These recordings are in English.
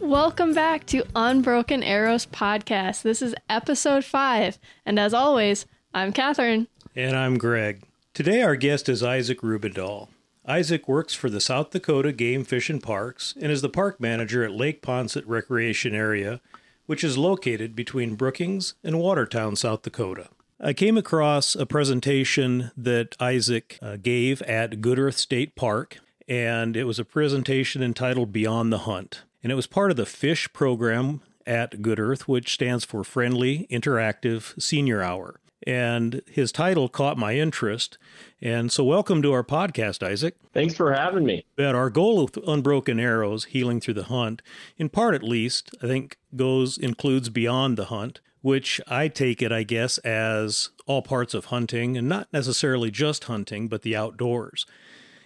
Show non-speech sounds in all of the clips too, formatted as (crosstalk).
Welcome back to Unbroken Arrows Podcast. This is episode five. And as always, I'm Catherine. And I'm Greg. Today, our guest is Isaac Rubendall. Isaac works for the South Dakota Game Fish and Parks and is the park manager at Lake Poinsett Recreation Area, which is located between Brookings and Watertown, South Dakota. I came across a presentation that Isaac uh, gave at Good Earth State Park, and it was a presentation entitled Beyond the Hunt. And it was part of the FISH program at Good Earth, which stands for Friendly Interactive Senior Hour and his title caught my interest. And so, welcome to our podcast, Isaac. Thanks for having me. But our goal with Unbroken Arrows, Healing Through the Hunt, in part at least, I think goes includes beyond the hunt, which I take it, I guess, as all parts of hunting, and not necessarily just hunting, but the outdoors.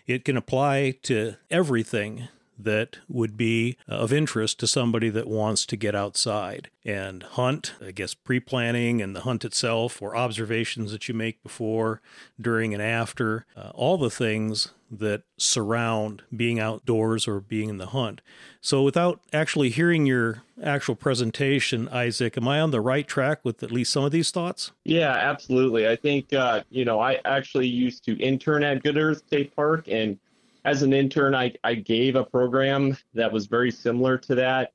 It can apply to everything that would be of interest to somebody that wants to get outside and hunt. I guess pre planning and the hunt itself, or observations that you make before, during, and after, uh, all the things that surround being outdoors or being in the hunt. So, without actually hearing your actual presentation, Isaac, am I on the right track with at least some of these thoughts? Yeah, absolutely. I think, uh, you know, I actually used to intern at Good Earth State Park and as an intern, I, I gave a program that was very similar to that.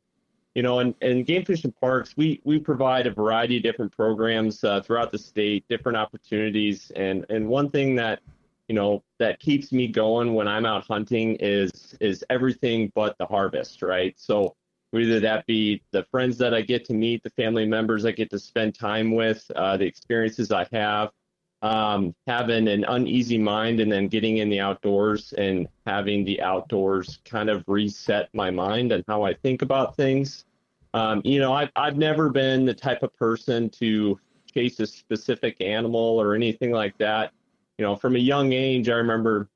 You know, and, and Game Fish and Parks, we, we provide a variety of different programs uh, throughout the state, different opportunities. And, and one thing that, you know, that keeps me going when I'm out hunting is, is everything but the harvest, right? So whether that be the friends that I get to meet, the family members I get to spend time with, uh, the experiences I have, um, having an uneasy mind and then getting in the outdoors and having the outdoors kind of reset my mind and how I think about things. Um, you know, I've, I've never been the type of person to chase a specific animal or anything like that. You know, from a young age, I remember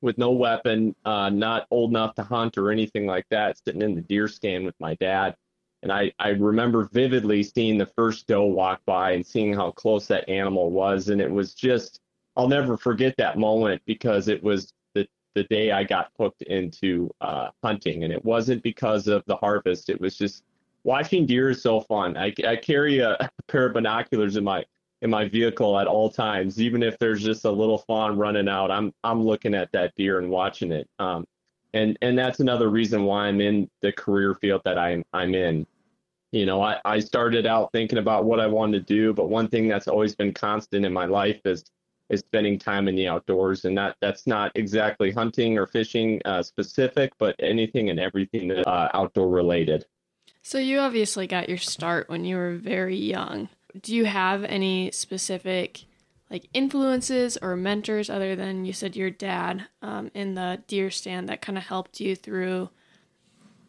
with no weapon, uh, not old enough to hunt or anything like that, sitting in the deer stand with my dad and I, I remember vividly seeing the first doe walk by and seeing how close that animal was. And it was just, I'll never forget that moment because it was the, the day I got hooked into uh, hunting. And it wasn't because of the harvest, it was just watching deer is so fun. I, I carry a, (laughs) a pair of binoculars in my in my vehicle at all times, even if there's just a little fawn running out. I'm I'm looking at that deer and watching it. Um, and and that's another reason why I'm in the career field that I'm I'm in you know, I, I started out thinking about what I wanted to do, but one thing that's always been constant in my life is is spending time in the outdoors, and that that's not exactly hunting or fishing uh, specific, but anything and everything uh, outdoor related. So you obviously got your start when you were very young. Do you have any specific like influences or mentors other than you said your dad um, in the deer stand that kind of helped you through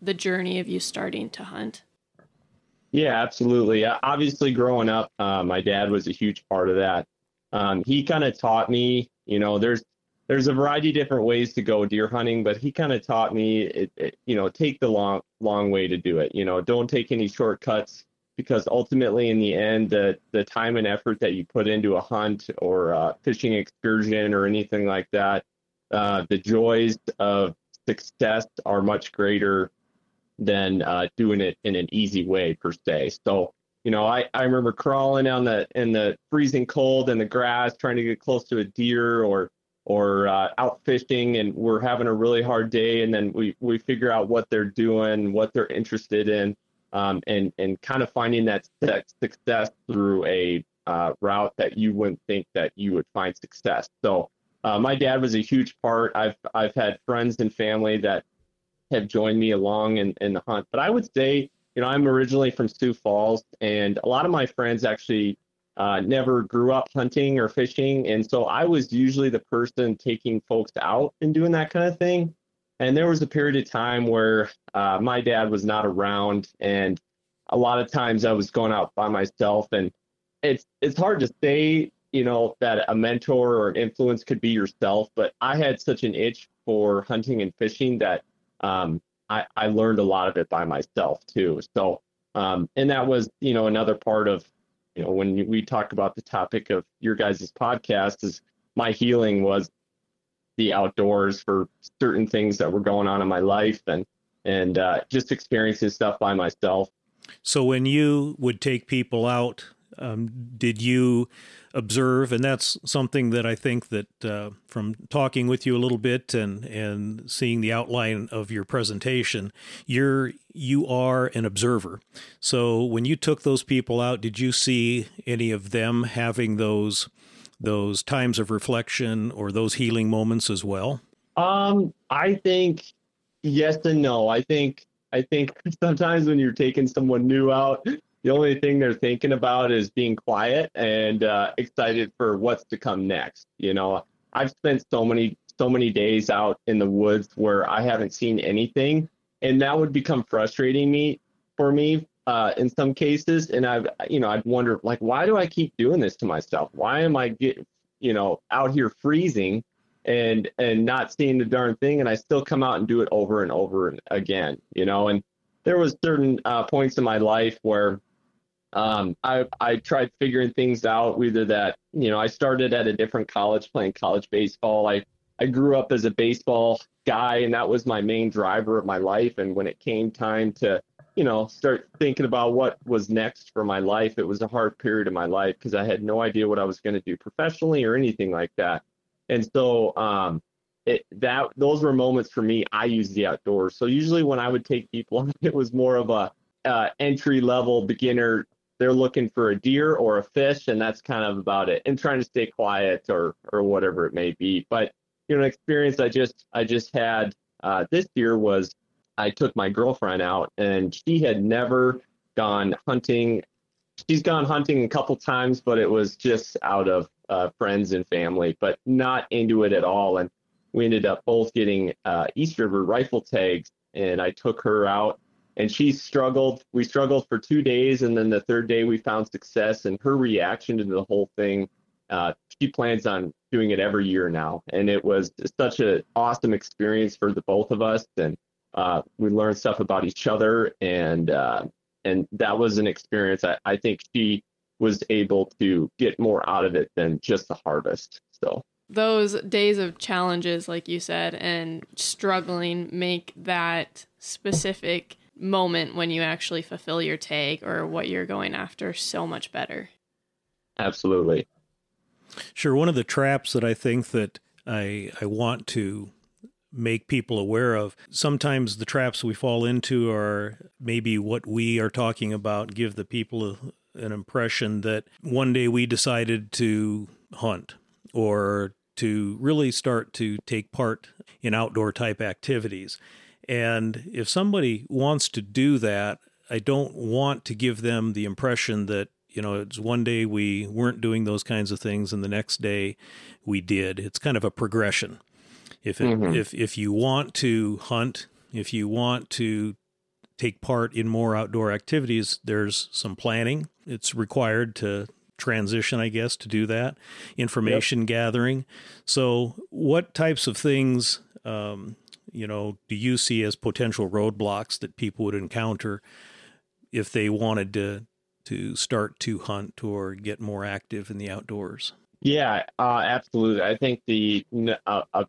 the journey of you starting to hunt? Yeah, absolutely. Obviously, growing up, uh, my dad was a huge part of that. Um, he kind of taught me, you know, there's there's a variety of different ways to go deer hunting, but he kind of taught me, it, it, you know, take the long long way to do it. You know, don't take any shortcuts because ultimately, in the end, the the time and effort that you put into a hunt or a fishing excursion or anything like that, uh, the joys of success are much greater than uh, doing it in an easy way per se. So, you know, I, I remember crawling on the in the freezing cold in the grass, trying to get close to a deer or or uh, out fishing, and we're having a really hard day, and then we we figure out what they're doing, what they're interested in, um, and and kind of finding that success through a uh, route that you wouldn't think that you would find success. So. Uh, my dad was a huge part. I've I've had friends and family that have joined me along in, in the hunt. But I would say, you know, I'm originally from Sioux Falls, and a lot of my friends actually uh, never grew up hunting or fishing. And so I was usually the person taking folks out and doing that kind of thing. And there was a period of time where uh, my dad was not around, and a lot of times I was going out by myself. And it's it's hard to say, you know, that a mentor or an influence could be yourself. But I had such an itch for hunting and fishing that um, I, I learned a lot of it by myself too. So, um, and that was, you know, another part of, you know, when we talk about the topic of your guys' podcast is my healing was the outdoors for certain things that were going on in my life. And, and uh, just experiencing stuff by myself. So when you would take people out, um, did you observe? And that's something that I think that uh, from talking with you a little bit and and seeing the outline of your presentation, you're you are an observer. So when you took those people out, did you see any of them having those those times of reflection or those healing moments as well? Um, I think yes and no. I think I think (laughs) sometimes when you're taking someone new out, the only thing they're thinking about is being quiet and uh, excited for what's to come next. You know, I've spent so many so many days out in the woods where I haven't seen anything, and that would become frustrating me for me uh, in some cases. And I've you know I'd wonder like why do I keep doing this to myself? Why am I get you know out here freezing? and and not seeing the darn thing and i still come out and do it over and over again you know and there was certain uh, points in my life where um, I, I tried figuring things out, whether that, you know, I started at a different college playing college baseball. I, I grew up as a baseball guy, and that was my main driver of my life. And when it came time to, you know, start thinking about what was next for my life, it was a hard period of my life because I had no idea what I was going to do professionally or anything like that. And so, um, it, that those were moments for me. I used the outdoors. So usually when I would take people, (laughs) it was more of a uh, entry level beginner they're looking for a deer or a fish, and that's kind of about it. And trying to stay quiet or or whatever it may be. But you know, an experience I just I just had uh, this year was I took my girlfriend out, and she had never gone hunting. She's gone hunting a couple times, but it was just out of uh, friends and family, but not into it at all. And we ended up both getting uh, East River rifle tags, and I took her out and she struggled. We struggled for two days, and then the third day we found success. And her reaction to the whole thing, uh, she plans on doing it every year now, and it was such an awesome experience for the both of us. And uh, we learned stuff about each other, and uh, and that was an experience. I, I think she was able to get more out of it than just the harvest. So those days of challenges, like you said, and struggling make that specific moment when you actually fulfill your tag or what you're going after so much better. Absolutely. Sure. One of the traps that I think that I I want to make people aware of. Sometimes the traps we fall into are maybe what we are talking about give the people a, an impression that one day we decided to hunt or to really start to take part in outdoor type activities. And if somebody wants to do that, I don't want to give them the impression that, you know, it's one day we weren't doing those kinds of things and the next day we did. It's kind of a progression. If it, mm-hmm. if if you want to hunt, if you want to take part in more outdoor activities, there's some planning. It's required to transition, I guess, to do that. Information yep. gathering. So, what types of things um, you know, do you see as potential roadblocks that people would encounter if they wanted to to start to hunt or get more active in the outdoors? Yeah, uh, absolutely. I think the uh, uh,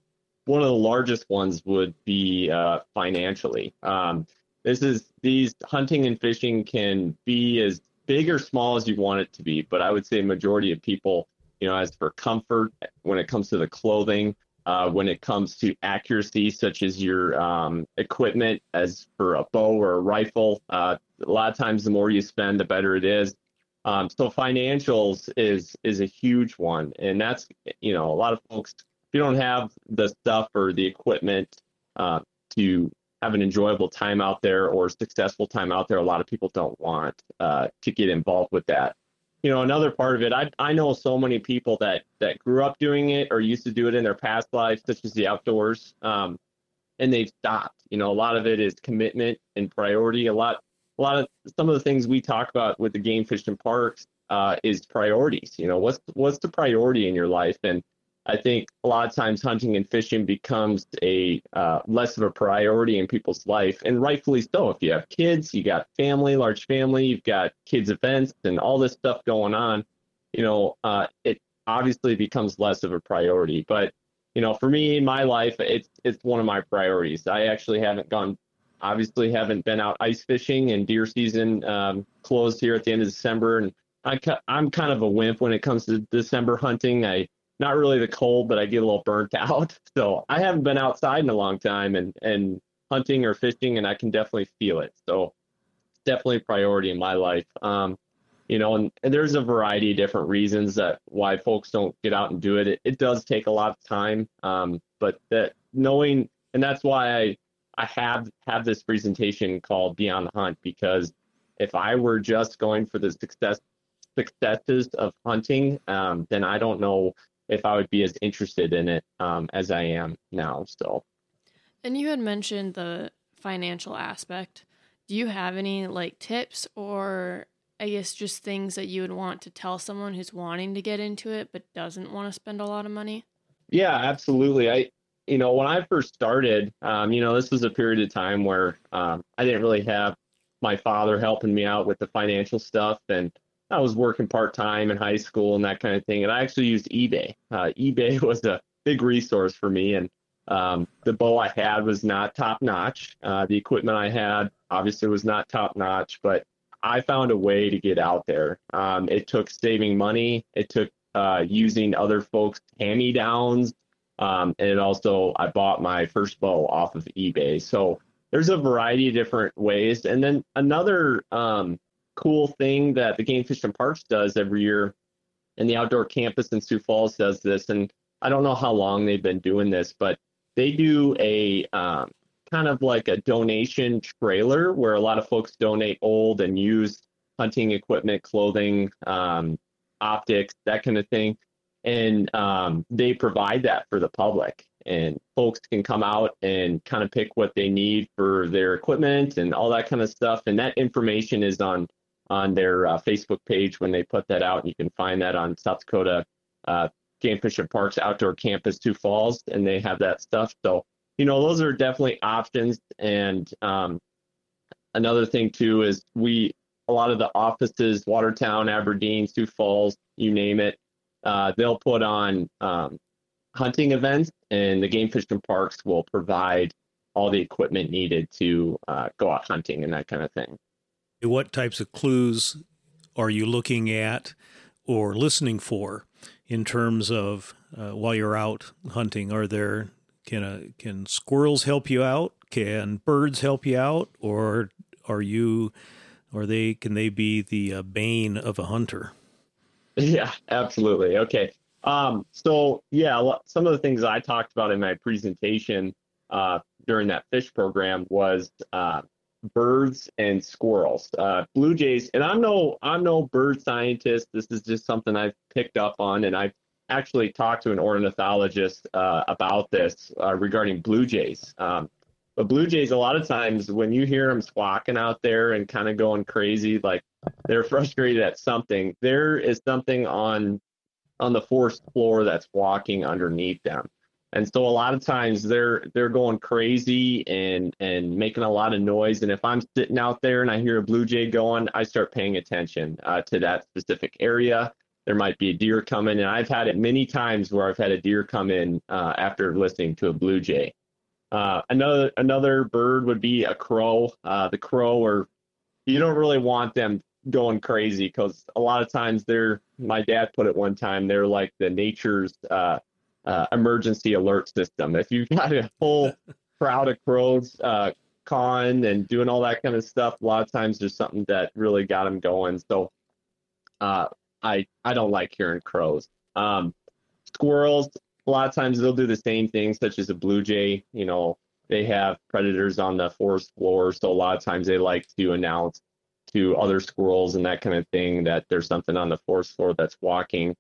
one of the largest ones would be uh, financially. Um, this is these hunting and fishing can be as big or small as you want it to be, but I would say majority of people, you know, as for comfort, when it comes to the clothing, uh, when it comes to accuracy, such as your um, equipment, as for a bow or a rifle. Uh, a lot of times, the more you spend, the better it is. Um, so financials is is a huge one, and that's you know a lot of folks. If you don't have the stuff or the equipment uh, to have an enjoyable time out there or successful time out there, a lot of people don't want uh, to get involved with that you know another part of it i i know so many people that that grew up doing it or used to do it in their past lives such as the outdoors um and they've stopped. You know a lot of it is commitment and priority. A lot a lot of some of the things we talk about with the game fish and parks uh, is priorities. You know what's what's the priority in your life? And I think a lot of times hunting and fishing becomes a uh, less of a priority in people's life, and rightfully so. If you have kids, you got family, large family, you've got kids events, and all this stuff going on, you know, uh, it obviously becomes less of a priority. But you know, for me in my life, it's it's one of my priorities. I actually haven't gone obviously haven't been out ice fishing, and deer season um, closed here at the end of December. And I, I'm kind of a wimp when it comes to December hunting. I not really the cold, but I get a little burnt (laughs) out. So I haven't been outside in a long time and and hunting or fishing, and I can definitely feel it. So definitely a priority in my life. Um, you know, and, and, there's a variety of different reasons that why folks don't get out and do it. It, it does take a lot of time, um, but that knowing, and that's why I I have have this presentation called Beyond the Hunt because if I were just going for the success successes of hunting, um, then I don't know if I would be as interested in it um, as I am now. So, and you had mentioned the financial aspect. Do you have any like tips or I guess just things that you would want to tell someone who's wanting to get into it but doesn't want to spend a lot of money? Yeah, absolutely. I, you know, when I first started, um, you know, this was a period of time where um, I didn't really have my father helping me out with the financial stuff, and I was working part time in high school and that kind of thing. And I actually used eBay. Uh, (laughs) eBay was a big resource for me, and um, the bow I had was not top notch. Uh, the equipment I had obviously was not top notch, but I found a way to get out there. Um, it took saving money. It took uh, using other folks' hand me downs. Um, and it also, I bought my first bow off of eBay. So there's a variety of different ways. And then another um, cool thing that the Game Fish and Parks does every year, and the outdoor campus in Sioux Falls does this. And I don't know how long they've been doing this, but they do a um, kind of like a donation trailer where a lot of folks donate old and used hunting equipment, clothing, um, optics, that kind of thing. And um, they provide that for the public. And folks can come out and kind of pick what they need for their equipment and all that kind of stuff. And that information is on on their uh, Facebook page when they put that out. And you can find that on South Dakota uh, Game Fish and Parks Outdoor Campus Sioux Falls, and they have that stuff. So you know, those are definitely options. And um, another thing too is we a lot of the offices, Watertown, Aberdeen, Sioux Falls, you name it, uh, they'll put on um, hunting events, and the Game Fish and Parks will provide all the equipment needed to uh, go out hunting and that kind of thing. What types of clues are you looking at or listening for in terms of uh, while you're out hunting? Are there can a, can squirrels help you out? Can birds help you out, or are you, or they can they be the uh, bane of a hunter? (laughs) Yeah, absolutely. Okay. Um, so yeah, some of the things I talked about in my presentation uh, during that fish program was uh, birds and squirrels, uh, blue jays. And I'm no I'm no bird scientist. This is just something I've picked up on, and I've actually talked to an ornithologist uh, about this uh, regarding blue jays. Um, but blue jays, a lot of times when you hear them squawking out there and kind of going crazy, like they're (laughs) frustrated at something, there is something on on the forest floor that's walking underneath them. And so a lot of times they're they're going crazy and and making a lot of noise. And if I'm sitting out there and I hear a blue jay going, I start paying attention uh, to that specific area there might be a deer coming. And I've had it many times where I've had a deer come in uh, after listening to a blue jay. Uh, another another bird would be a crow. Uh, the crow, or you don't really want them going crazy because a lot of times they're. My dad put it one time. They're like the nature's uh, emergency alert system. If you've got a whole (laughs) crowd of crows uh, cawing and doing all that kind of stuff, a lot of times there's something that really got them going. So uh, I I don't like hearing crows. Um, squirrels, a lot of times they'll do the same thing, such as a blue jay. You know, they have predators on the forest floor, so a lot of times they like to announce to other squirrels and that kind of thing that there's something on the forest floor that's walking.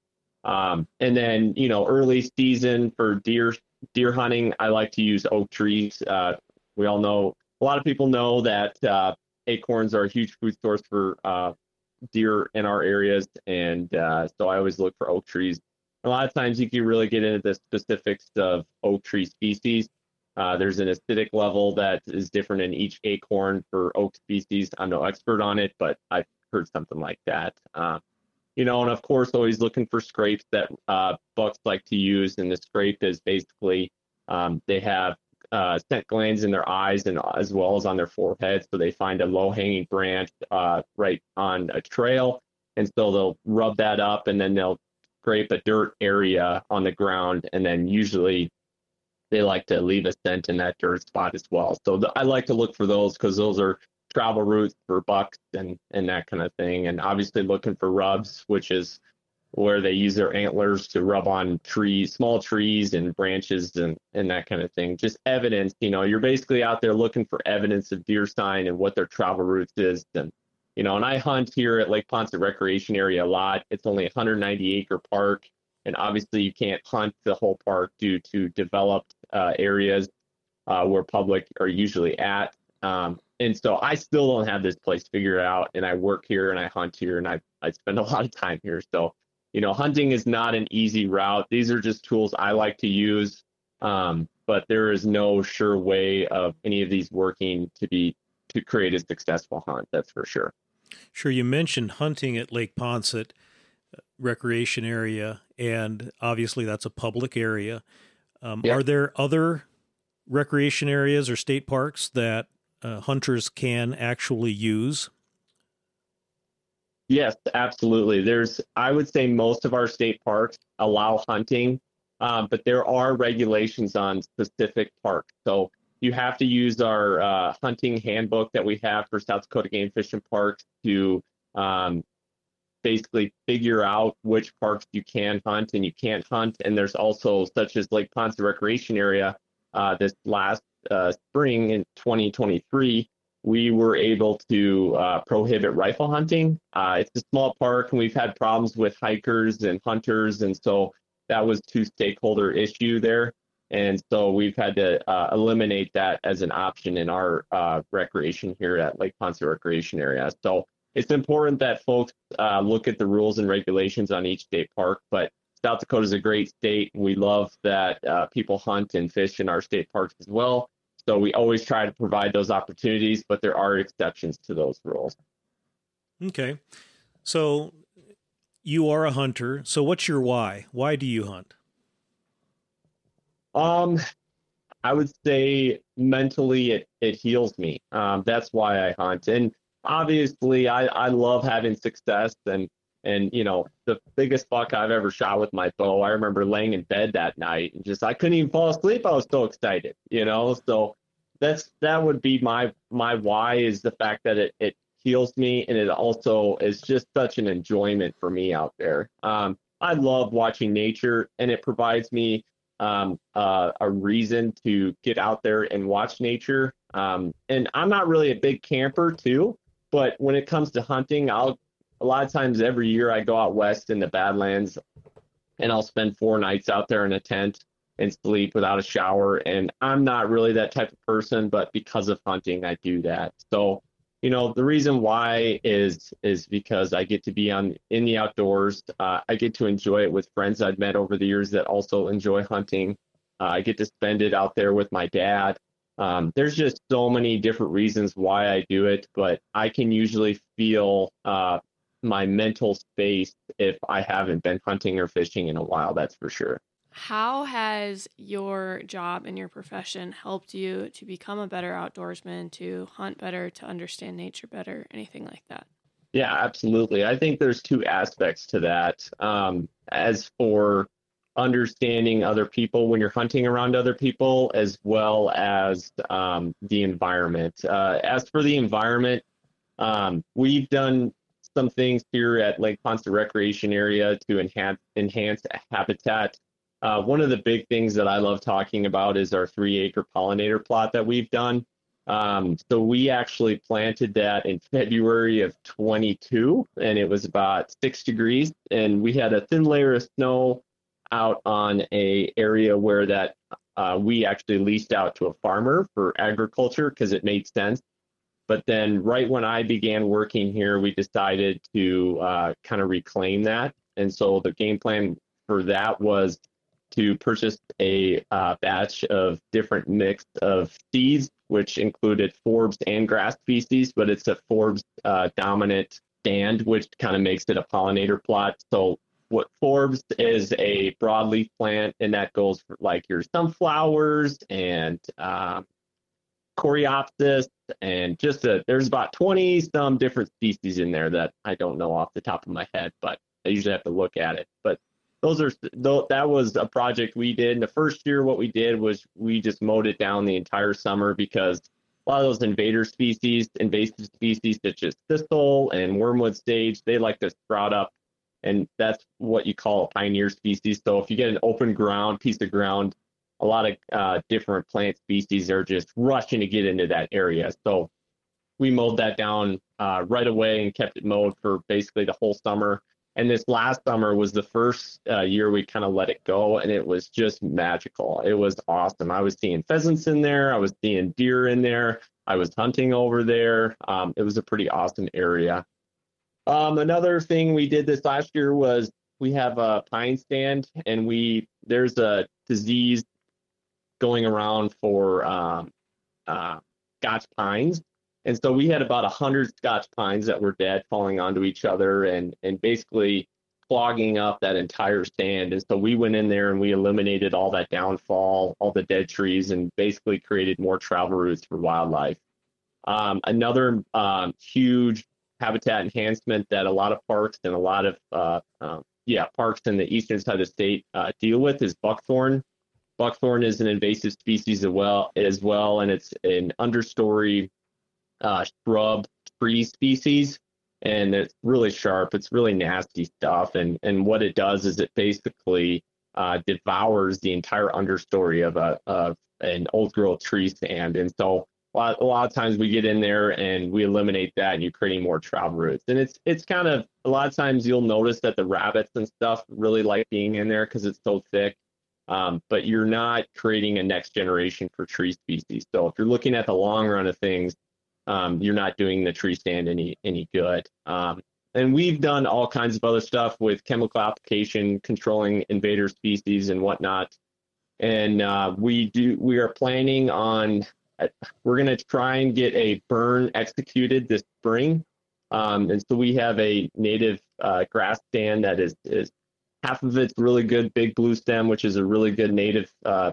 Um, and then you know, early season for deer deer hunting, I like to use oak trees. Uh, we all know a lot of people know that uh, acorns are a huge food source for uh, deer in our areas, and uh, so I always look for oak trees. A lot of times you can really get into the specifics of oak tree species. Uh, there's an acidic level that is different in each acorn for oak species. I'm no expert on it, but I've heard something like that. You know, and of course, always looking for scrapes that uh, bucks like to use. And the scrape is basically um, they have uh, scent glands in their eyes and as well as on their forehead. So they find a low hanging branch uh, right on a trail. And so they'll rub that up and then they'll scrape a dirt area on the ground. And then usually they like to leave a scent in that dirt spot as well. So the, I like to look for those because those are travel routes for bucks and, and that kind of thing. And obviously looking for rubs, which is where they use their antlers to rub on trees, small trees and branches and, and that kind of thing. Just evidence, you know, you're basically out there looking for evidence of deer sign and what their travel routes is. And, you know, and I hunt here at Lake Poinsett Recreation Area a lot. It's only a 190 acre park. And obviously you can't hunt the whole park due to developed uh, areas uh, where public are usually at. Um, and so I still don't have this place figured out. And I work here and I hunt here and I, I spend (laughs) a lot of time here. So you know, hunting is not an easy route. These are just tools I like to use, um, but there is no sure way of any of these working to be to create a successful hunt. That's for sure. Sure. You mentioned hunting at Lake Poinsett uh, recreation area, and obviously that's a public area. Um, Are there other recreation areas or state parks that uh, hunters can actually use Yes, absolutely. There's, I would say most of our state parks allow hunting, um, but there are regulations on specific parks. So you have to use our uh, hunting handbook that we have for South Dakota Game Fish and Parks to um, basically figure out which parks you can hunt and you can't hunt. And there's also such as Lake Poinsett Recreation Area uh, this last uh, spring in 2023 we were able to uh, prohibit rifle hunting. Uh, it's a small park, and we've had problems with hikers and hunters, and so that was two stakeholder issue there. And so we've had to uh, eliminate that as an option in our uh, recreation here at Lake Poinsett Recreation Area. So it's important that folks uh, look at the rules and regulations on each state park. But South Dakota is a great state. We love that uh, people hunt and fish in our state parks as well. So we always try to provide those opportunities, but there are exceptions to those rules. Okay. So you are a hunter. So what's your why? Why do you hunt? Um, I would say mentally it, it heals me. Um, that's why I hunt. And obviously I, I love having success and and you know the biggest buck I've ever shot with my bow. I remember laying in bed that night and just I couldn't even fall asleep. I was so excited, you know. So that's that would be my my why is the fact that it it heals me and it also is just such an enjoyment for me out there. Um, I love watching nature and it provides me um, uh, a reason to get out there and watch nature. Um, and I'm not really a big camper too, but when it comes to hunting, I'll a lot of times every year I go out west in the Badlands and I'll spend four nights out there in a tent and sleep without a shower. And I'm not really that type of person, but because of hunting, I do that. So, you know, the reason why is is because I get to be on in the outdoors. Uh, I get to enjoy it with friends I've met over the years that also enjoy hunting. Uh, I get to spend it out there with my dad. Um, there's just so many different reasons why I do it, but I can usually feel uh, my mental space if I haven't been hunting or fishing in a while. That's for sure. How has your job and your profession helped you to become a better outdoorsman, to hunt better, to understand nature better, anything like that? Yeah, absolutely. I think there's two aspects to that. Um, as for understanding other people when you're hunting around other people, as well as um, the environment. Uh, as for the environment, um, we've done some things here at Lake Poinsett Recreation Area to enhance enhance habitat. Uh, one of the big things that I love talking about is our three acre pollinator plot that we've done. Um, so we actually planted that in February of 22, and it was about six degrees, and we had a thin layer of snow out on a area where that uh, we actually leased out to a farmer for agriculture because it made sense. But then, right when I began working here, we decided to uh, kind of reclaim that. And so the game plan for that was to purchase a uh, batch of different mix of seeds, which included forbs and grass species, but it's a forbs uh, dominant stand, which kind of makes it a pollinator plot. So what Forbs is a broadleaf plant, and that goes for like your sunflowers and um, coreopsis, and just a, there's about 20 some different species in there that I don't know off the top of my head, but I usually have to look at it. But those are that was a project we did. In the first year, what we did was we just mowed it down the entire summer because a lot of those invader species, invasive species such as thistle and wormwood sage, they like to sprout up, and that's what you call a pioneer species. So if you get an open ground piece of ground, a lot of uh, different plant species are just rushing to get into that area. So we mowed that down uh, right away and kept it mowed for basically the whole summer. And this last summer was the first uh, year we kind of let it go, and it was just magical. It was awesome. I was seeing pheasants in there, I was seeing deer in there, I was hunting over there. Um, it was a pretty awesome area. Um, another thing we did this last year was we have a pine stand, and we there's a disease going around for um, uh, Scotch pines and so we had about 100 Scotch pines that were dead falling onto each other and, and basically clogging up that entire stand. And so we went in there and we eliminated all that downfall, all the dead trees, and basically created more travel routes for wildlife. Um, another um, huge habitat enhancement that a lot of parks and a lot of uh, uh, yeah parks in the eastern side of the state uh, deal with is buckthorn. Buckthorn is an invasive species as well, as well, and it's an understory uh, shrub tree species, and it's really sharp. It's really nasty stuff, and and what it does is it basically uh, devours the entire understory of a of an old growth tree stand, and so. A lot, a lot of times we get in there and we eliminate that and you're creating more travel routes and it's it's kind of a lot of times you'll notice that the rabbits and stuff really like being in there because it's so thick um, but you're not creating a next generation for tree species. So if you're looking at the long run of things, um, you're not doing the tree stand any any good. Um, and we've done all kinds of other stuff with chemical application, controlling invader species and whatnot. And uh, we do we are planning on we're going to try and get a burn executed this spring. Um, and so we have a native uh, grass stand that is, is half of it's really good big blue stem, which is a really good native uh,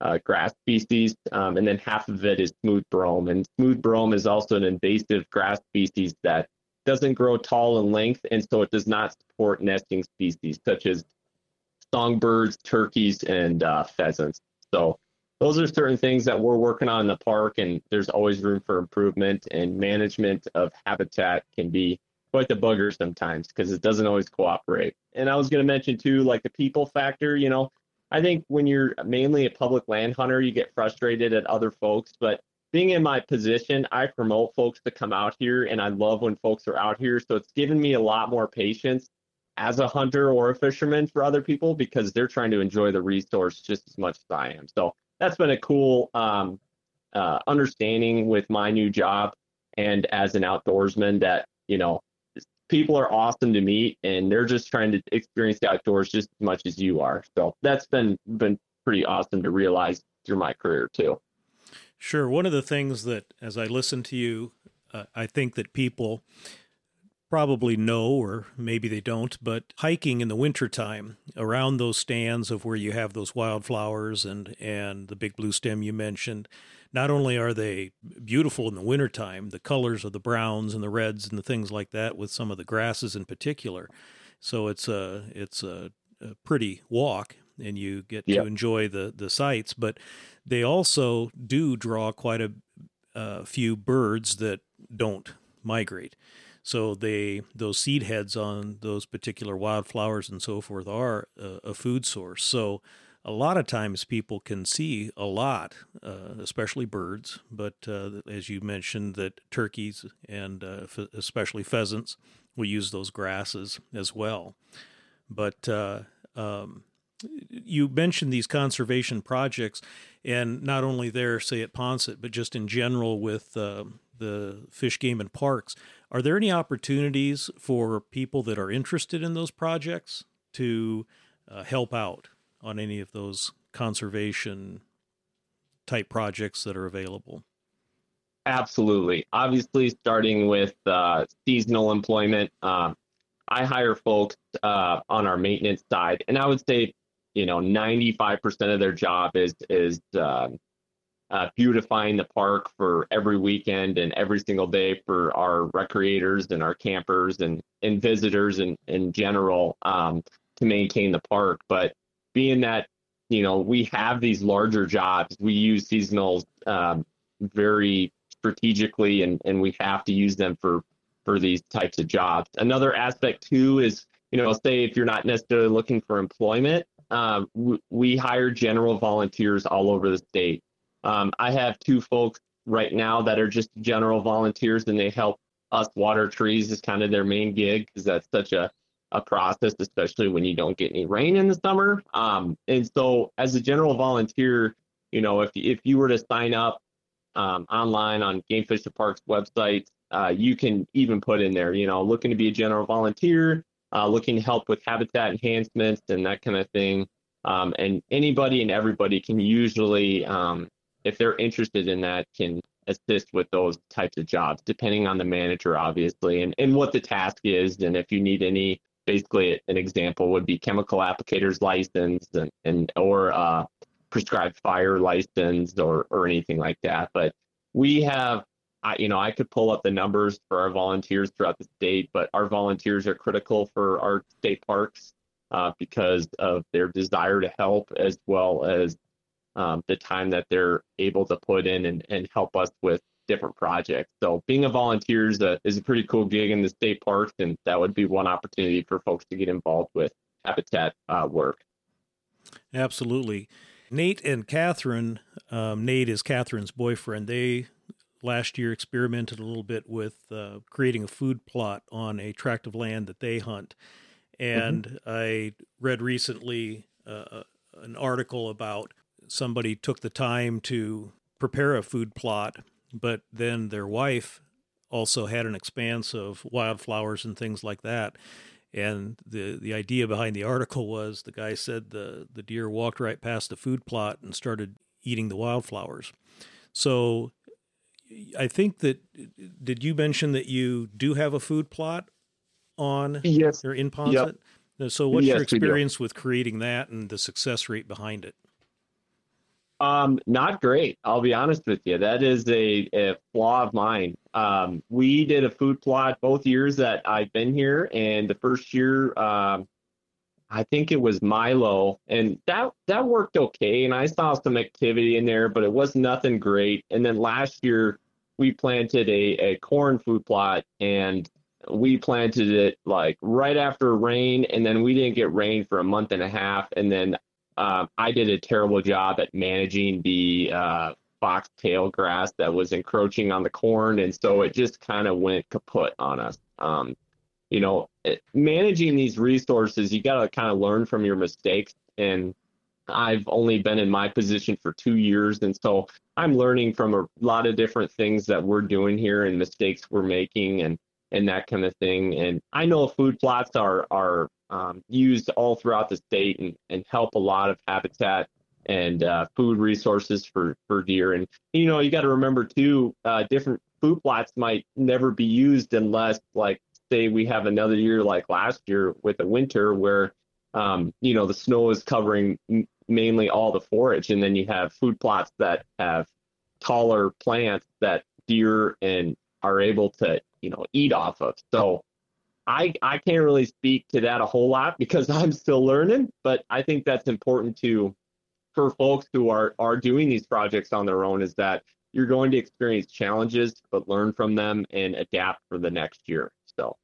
uh, grass species, um, and then half of it is smooth brome. And smooth brome is also an invasive grass species that doesn't grow tall in length, and so it does not support nesting species such as songbirds, turkeys, and uh, pheasants. So those are certain things that we're working on in the park, and there's always room for improvement. And management of habitat can be quite the bugger sometimes because it doesn't always cooperate. And I was going to mention too, like the people factor. You know, I think when you're mainly a public land hunter, you get frustrated at other folks. But being in my position, I promote folks to come out here, and I love when folks are out here. So it's given me a lot more patience as a hunter or a fisherman for other people because they're trying to enjoy the resource just as much as I am. So that's been a cool um, uh, understanding with my new job and as an outdoorsman that you know people are awesome to meet and they're just trying to experience the outdoors just as much as you are. So that's been been pretty awesome to realize through my career too. Sure. One of the things that as I listen to you, uh, I think that people probably know or maybe they don't, but hiking in the wintertime around those stands of where you have those wildflowers and and the big blue stem you mentioned, not only are they beautiful in the wintertime, the colors of the browns and the reds and the things like that with some of the grasses in particular. So it's a it's a, a pretty walk and you get yep. to enjoy the the sights, but they also do draw quite a, few birds that don't migrate. So they those seed heads on those particular wildflowers and so forth are a, a food source. So a lot of times people can see a lot, uh, especially birds, but uh, as you mentioned, that turkeys and uh, f- especially pheasants will use those grasses as well. But uh, um, you mentioned these conservation projects, and not only there, say at Poinsett, but just in general with uh, the fish, game, and parks. Are there any opportunities for people that are interested in those projects to uh, help out? On any of those conservation type projects that are available? Absolutely. Obviously, starting with uh, seasonal employment, uh, I hire folks uh, on our maintenance side, and I would say, you know, 95% of their job is is uh, uh, beautifying the park for every weekend and every single day for our recreators and our campers and, and visitors and in general um, to maintain the park. But being that, you know, we have these larger jobs, we use seasonals um, very strategically and, and we have to use them for, for these types of jobs. Another aspect too is, you know, say if you're not necessarily looking for employment, um, we, we hire general volunteers all over the state. Um, I have two folks right now that are just general volunteers and they help us water trees is kind of their main gig because that's such a, a process, especially when you don't get any rain in the summer. Um, and so as a general volunteer, you know, if, if you were to sign up um, online on Game Fish the Park's website, uh, you can even put in there, you know, looking to be a general volunteer, uh, looking to help with habitat enhancements and that kind of thing. Um, and anybody and everybody can usually um, if they're interested in that, can assist with those types of jobs, depending on the manager, obviously, and, and what the task is. And if you need any, basically, an example would be chemical applicators license and, and or uh, prescribed fire license or, or anything like that. But we have, I, you know, I could pull up the numbers for our volunteers throughout the state, but our volunteers are critical for our state parks uh, because of their desire to help as well as um, the time that they're able to put in and, and help us with different projects. So being a volunteer is a, is a pretty cool gig in the state parks, and that would be one opportunity for folks to get involved with habitat uh, work. Absolutely. Nate and Catherine, um, Nate is Catherine's boyfriend. They last year experimented a little bit with uh, creating a food plot on a tract of land that they hunt. And mm-hmm. I read recently uh, uh an article about somebody took the time to prepare a food plot, but then their wife also had an expanse of wildflowers and things like that. And the the idea behind the article was the guy said the the deer walked right past the food plot and started eating the wildflowers. So I think that did you mention that you do have a food plot on yes or in Poinsett? Yep. So what's yes, your experience with creating that and the success rate behind it? Um, not great. I'll be honest with you. That is a, a flaw of mine. Um, we did a food plot both years that I've been here, and the first year, um, I think it was Milo, and that that worked okay. And I saw some activity in there, but it was nothing great. And then last year, we planted a, a corn food plot, and we planted it like right after rain, and then we didn't get rain for a month and a half, and then um, I did a terrible job at managing the uh, foxtail grass that was encroaching on the corn, and so it just kind of went kaput on us. Um, you know, it, managing these resources, you got to kind of learn from your mistakes. And I've only been in my position for two years, and so I'm learning from a lot of different things that we're doing here and mistakes we're making, and and that kind of thing. And I know food plots are are um, used all throughout the state and, and help a lot of habitat and uh, food resources for, for deer. And, you know, you got to remember too, uh, different food plots might never be used unless, like, say we have another year like last year with the winter where, um, you know, the snow is covering m- mainly all the forage. And then you have food plots that have taller plants that deer and are able to, you know, eat off of. So, I I can't really speak to that a whole lot because (laughs) I'm still learning, but I think that's important to for folks who are are doing these projects on their own is that you're going to experience challenges but learn from them and adapt for the next year. So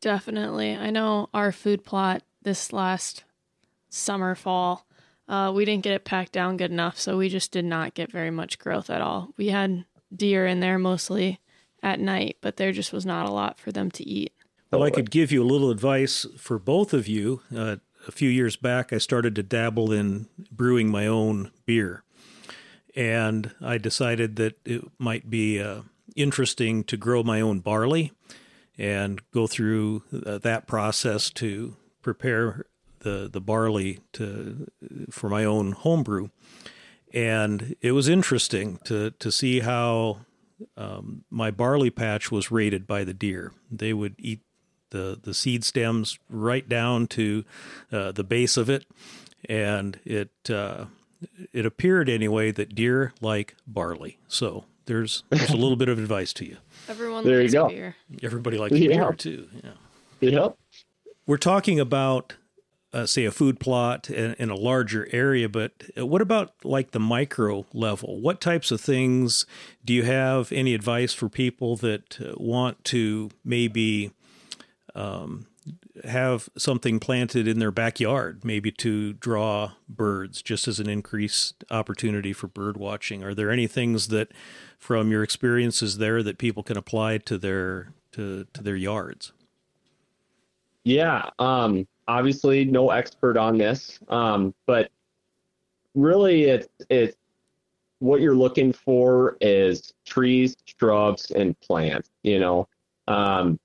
Definitely. I know our food plot this last summer fall uh, we didn't get it packed down good enough, so we just did not get very much growth at all. We had deer in there mostly at night, but there just was not a lot for them to eat. Well, I could give you a little advice for both of you. Uh, a few years back, I started to dabble in brewing my own beer. And I decided that it might be uh, interesting to grow my own barley and go through uh, that process to prepare the, the barley to for my own homebrew. And it was interesting to, to see how um, my barley patch was rated by the deer. They would eat the the seed stems right down to uh, the base of it, and it uh, it appeared anyway that deer like barley. So there's there's a little bit of advice to you. (laughs) Everyone There you likes go. beer. Everybody likes Yeah. beer too. Yeah. Yep. We're talking about, uh, say, a food plot in, in a larger area, but uh, what about like the micro level? What types of things do you have any advice for people that uh, want to maybe um, have something planted in their backyard, maybe to draw birds, just as an increased opportunity for bird watching? Are there any things that, from your experiences there, that people can apply to their to, to their yards? Yeah. Um, obviously, no expert on this, um, but really, it's it's what you're looking for is trees, shrubs, and plants. You know, um,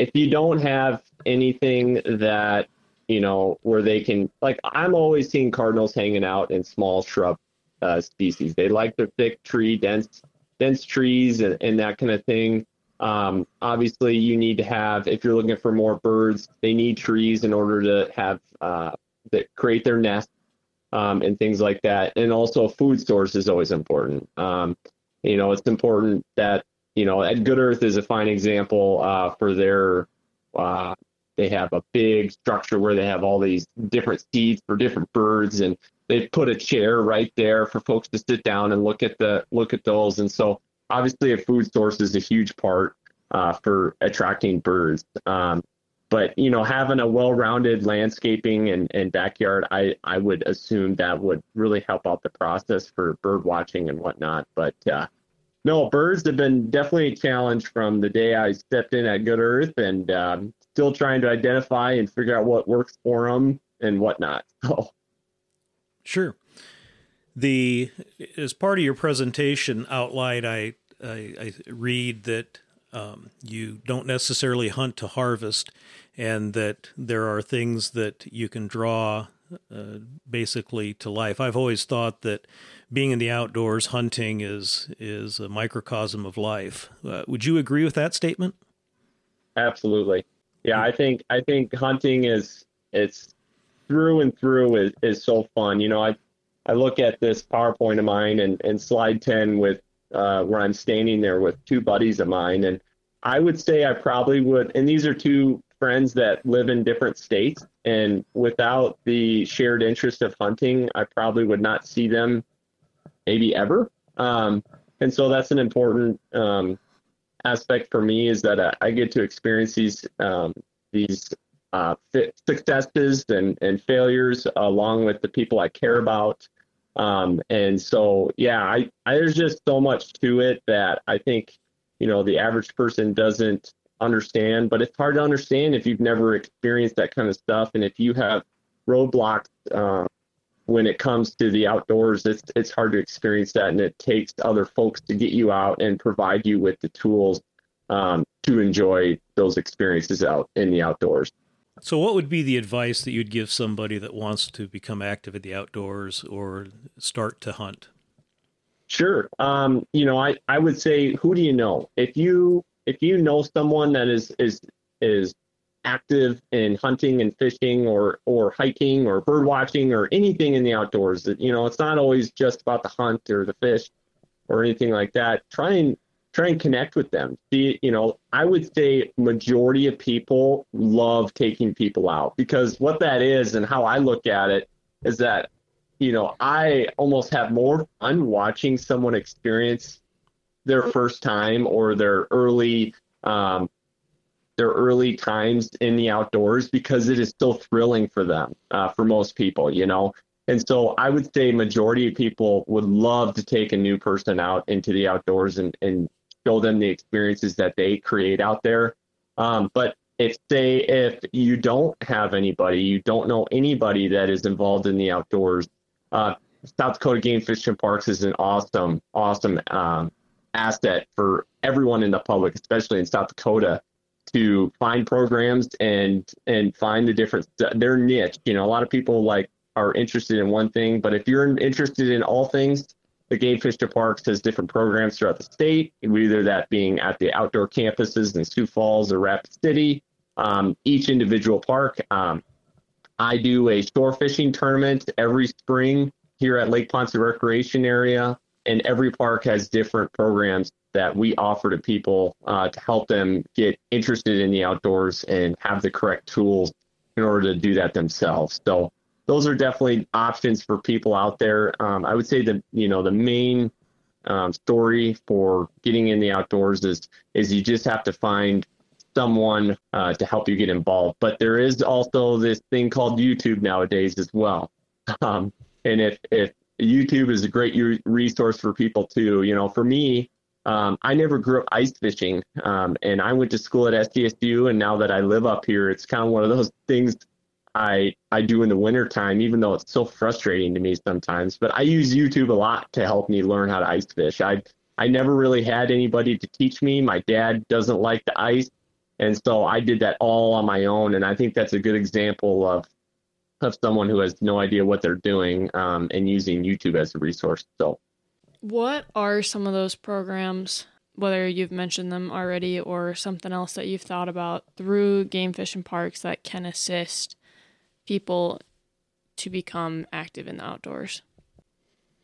if you don't have anything that you know where they can, like, I'm always seeing cardinals hanging out in small shrub uh, species. They like the thick tree, dense dense trees, and, and that kind of thing. Um, obviously, you need to have, if you're looking for more birds, they need trees in order to have uh, that create their nest um, and things like that. And also, food source is always important. Um, you know, it's important that you know, at Good Earth is a fine example uh, for their. Uh, they have a big structure where they have all these different seeds for different birds, and they put a chair right there for folks to sit down and look at the look at those. And so obviously a food source is a huge part uh, for attracting birds. Um, but you know, having a well-rounded landscaping and, and backyard, I, I would assume that would really help out the process for bird watching and whatnot. But uh, no, birds have been definitely a challenge from the day I stepped in at Good Earth, and um, still trying to identify and figure out what works for them and whatnot. (laughs) So Sure. The as part of your presentation outline, I I, I read that um, you don't necessarily hunt to harvest, and that there are things that you can draw uh, basically to life. I've always thought that being in the outdoors, hunting is is a microcosm of life. Uh, would you agree with that statement? Absolutely. Yeah, I think I think hunting is it's through and through is, is so fun. You know, I I look at this PowerPoint of mine and, and slide ten with uh, where I'm standing there with two buddies of mine, and I would say I probably would. And these are two friends that live in different states, and without the shared interest of hunting, I probably would not see them maybe ever. Um, and so that's an important um, aspect for me is that I, I get to experience these um, these uh, successes and, and failures along with the people I care about. Um, and so, yeah, I, I there's just so much to it that I think you know the average person doesn't understand. But it's hard to understand if you've never experienced that kind of stuff, and if you have roadblocks. Uh, when it comes to the outdoors, it's it's hard to experience that, and it takes other folks to get you out and provide you with the tools um, to enjoy those experiences out in the outdoors. So, what would be the advice that you'd give somebody that wants to become active in the outdoors or start to hunt? Sure. Um, you know, I, I would say, who do you know? If you if you know someone that is is is active in hunting and fishing or or hiking or bird watching or anything in the outdoors, that you know, it's not always just about the hunt or the fish or anything like that. Try and try and connect with them. See, you know, I would say majority of people love taking people out because what that is and how I look at it is that you know, I almost have more fun watching someone experience their first time or their early um, their early times in the outdoors because it is so thrilling for them uh, for most people you know? And so i would say majority of people would love to take a new person out into the outdoors and, and show them the experiences that they create out there. Um, but if say if you don't have anybody you don't know anybody that is involved in the outdoors uh, south dakota game fish and parks is an awesome awesome um, asset for everyone in the public especially in south dakota to find programs and and find the different their niche. You know, a lot of people like are interested in one thing, but if you're interested in all things, the Game Fish to Parks has different programs throughout the state, either that being at the outdoor campuses in Sioux Falls or Rapid City, um, each individual park. Um, I do a shore fishing tournament every spring here at Lake Poinsett Recreation Area, and every park has different programs that we offer to people uh, to help them get interested in the outdoors and have the correct tools in order to do that themselves. So those are definitely options for people out there. Um, I would say that you know the main um, story for getting in the outdoors is is you just have to find someone uh, to help you get involved. But there is also this thing called YouTube nowadays as well. (laughs) Um, and if if YouTube is a great resource for people too, you know, for me, um, I never grew up ice fishing, um, and I went to school at SDSU, and now that I live up here, it's kind of one of those things I I do in the wintertime, even though it's so frustrating to me sometimes. But I use YouTube a lot to help me learn how to ice fish. I I never really had anybody to teach me. My dad doesn't like the ice, and so I did that all on my own. And I think that's a good example of of someone who has no idea what they're doing um, and using YouTube as a resource. So, what are some of those programs? Whether you've mentioned them already or something else that you've thought about through game fishing parks that can assist people to become active in the outdoors?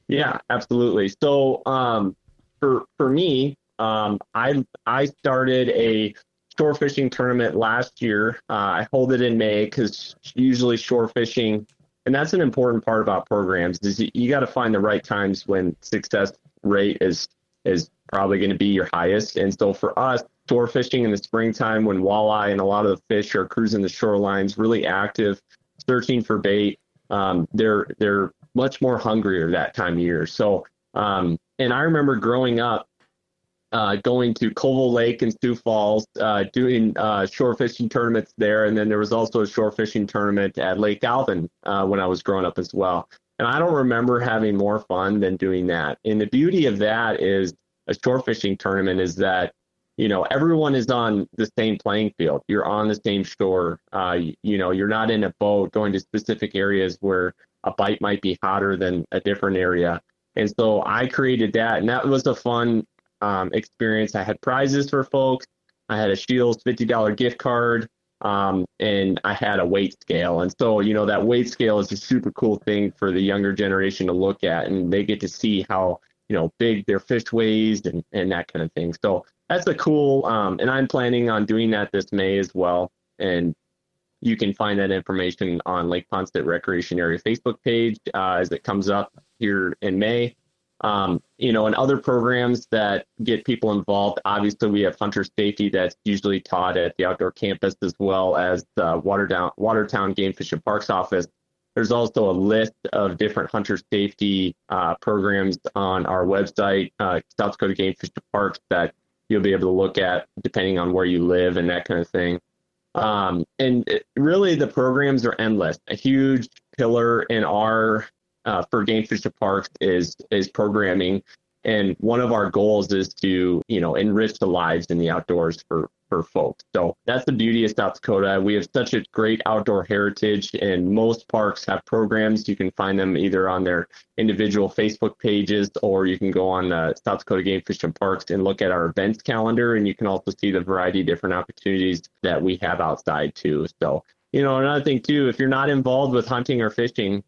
Yeah, absolutely. So, um, for for me, um, I I started a shore fishing tournament last year. Uh, I hold it in May because usually shore fishing, and that's an important part about programs is you, you got to find the right times when success rate is is probably going to be your highest. And so for us, shore fishing in the springtime when walleye and a lot of the fish are cruising the shorelines, really active searching for bait. Um, they're they're much more hungrier that time of year. So, um, and I remember growing up, uh, going to Covell Lake in Sioux Falls, uh, doing uh, shore fishing tournaments there, and then there was also a shore fishing tournament at Lake Alvin uh, when I was growing up as well. And I don't remember having more fun than doing that. And the beauty of that is a shore fishing tournament is that you know everyone is on the same playing field you're on the same shore uh, you, you, know you're not in a boat going to specific areas where a bite might be hotter than a different area and so i created that and that was a fun um, experience. I had prizes for folks. I had a Scheels $50 gift card um, and i had a weight scale. And so you know that weight scale is a super cool thing for the younger generation to look at and they get to see how you know big their fish weighs and, and that kind of thing. So that's a cool um, and i'm planning on doing that this may as well. And you can find that information on lake Poinsett recreation area facebook page uh, as it comes up here in may um, you know and other programs that get people involved obviously we have hunter safety that's usually taught at the outdoor campus as well as the watertown watertown game fish and parks office there's also a list of different hunter safety uh, programs on our website, uh, South Dakota Game Fish and Parks, that you'll be able to look at depending on where you live and that kind of thing. Um, and it, really, the programs are endless. A huge pillar in our uh, for game fish parks is is programming, and one of our goals is to you know enrich the lives in the outdoors for for folks. So that's the beauty of South Dakota. We have such a great outdoor heritage, and most parks have programs. You can find them either on their individual Facebook pages, or you can go on uh, South Dakota Game Fish and Parks and look at our events calendar, and you can also see the variety of different opportunities that we have outside too. So, you know, another thing too, if you're not involved with hunting or fishing,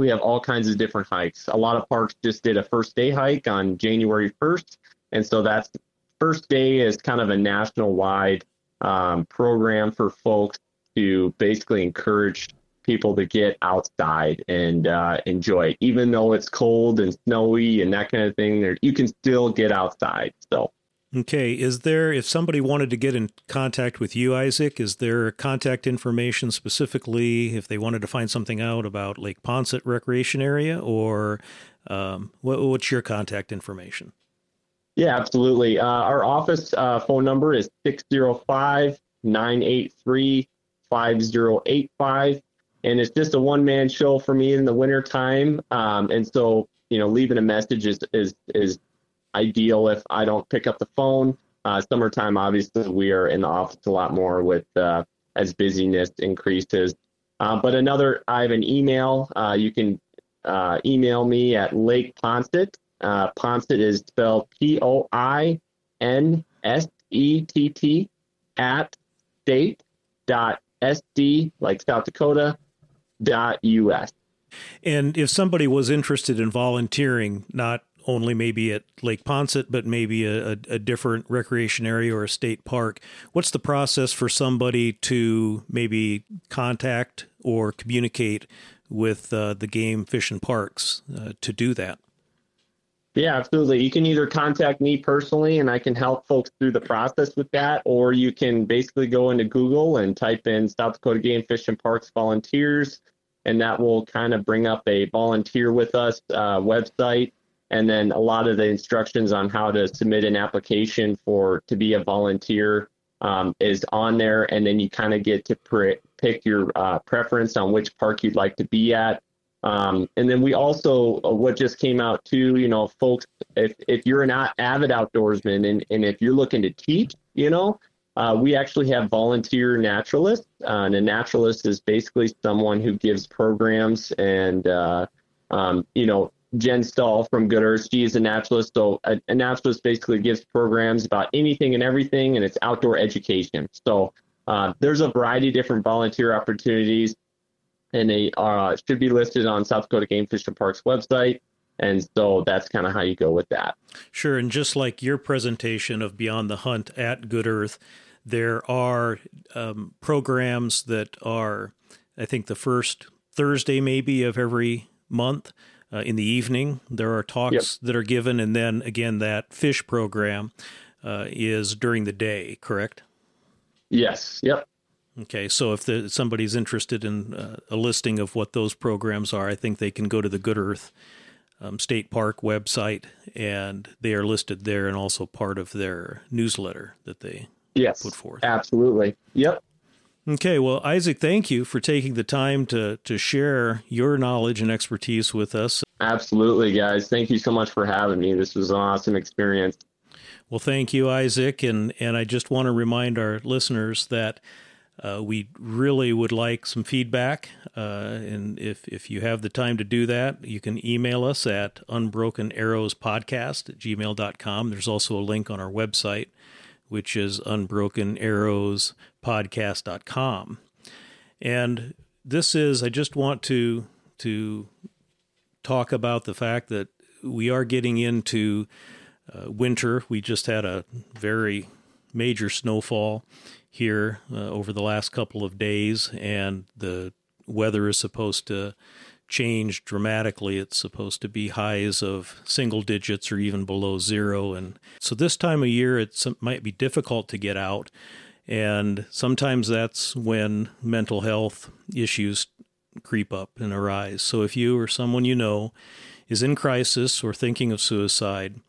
we have all kinds of different hikes. A lot of parks just did a first day hike on January 1st. And so that's first day is kind of a national wide um, program for folks to basically encourage people to get outside and uh, enjoy. Even though it's cold and snowy and that kind of thing, you can still get outside. So. Okay, is there, if somebody wanted to get in contact with you, Isaac, is there contact information specifically if they wanted to find something out about Lake Poinsett Recreation Area, or um, what, what's your contact information? Yeah, absolutely. Uh, our office uh, phone number is 605 983 5085. And it's just a one man show for me in the wintertime. Um, and so, you know, leaving a message is, is, is ideal if I don't pick up the phone. Uh, summertime, obviously, we are in the office a lot more with uh, as busyness increases. Uh, but another, I have an email. Uh, you can uh, email me at Lake Poinsett uh, Poinsett is spelled P O I N S E T T at state dot sd like South Dakota dot us. And if somebody was interested in volunteering, not only maybe at Lake Poinsett, but maybe a, a, a, different recreation area or a state park. What's the process for somebody to maybe contact or communicate with uh, the game fish and parks uh, to do that? Yeah, absolutely. You can either contact me personally and I can help folks through the process with that, or you can basically go into Google and type in South Dakota Game Fish and Parks volunteers, and that will kind of bring up a volunteer with us uh, website and then a lot of the instructions on how to submit an application for to be a volunteer um, is on there, and then you kind of get to pick your uh, preference on which park you'd like to be at. Um, and then we also uh, what just came out too, you know, folks, if if you're an avid outdoorsman and and if you're looking to teach, you know, uh, we actually have volunteer naturalists, uh, and a naturalist is basically someone who gives programs and uh, um, you know Jen Stahl from Good Earth. She is a naturalist. So a, a, naturalist basically gives programs about anything and everything, and it's outdoor education. So uh, there's a variety of different volunteer opportunities, and they uh, should be listed on South Dakota Game Fish and Parks website. And so that's kind of how you go with that. Sure. And just like your presentation of Beyond the Hunt at Good Earth, there are um, programs that are, I think, the first Thursday maybe of every month uh, in the evening. There are talks yep. that are given, and then again, that fish program uh, is during the day, correct? Yes. Yep. Okay, so if the, somebody's interested in uh, a listing of what those programs are, I think they can go to the Good Earth um, State Park website, and they are listed there, and also part of their newsletter that they yes, put forth. Absolutely. Yep. Okay, well, Isaac, thank you for taking the time to to share your knowledge and expertise with us. Absolutely, guys. Thank you so much for having me. This was an awesome experience. Well, thank you, Isaac, and and I just want to remind our listeners that uh, we really would like some feedback, uh, and if if you have the time to do that, you can email us at unbrokenarrowspodcast at gmail.com. There's also a link on our website which is unbrokenarrowspodcast.com. And this is, I just want to, to talk about the fact that we are getting into uh, winter. We just had a very major snowfall here uh, over the last couple of days, and the weather is supposed to changed dramatically. It's supposed to be highs of single digits or even below zero. And so this time of year, it might be difficult to get out. And sometimes that's when mental health issues creep up and arise. So if you or someone you know is in crisis or thinking of suicide,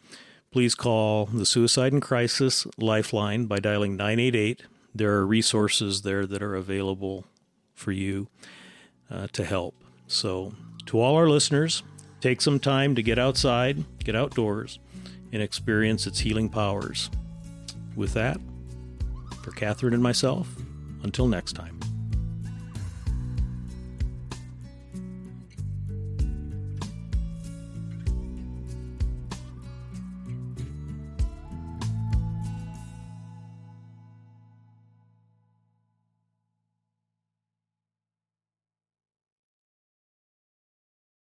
please call the Suicide and Crisis Lifeline by dialing 988. There are resources there that are available for you uh, to help. So, to all our listeners, take some time to get outside, get outdoors, and experience its healing powers. With that, for Catherine and myself, until next time.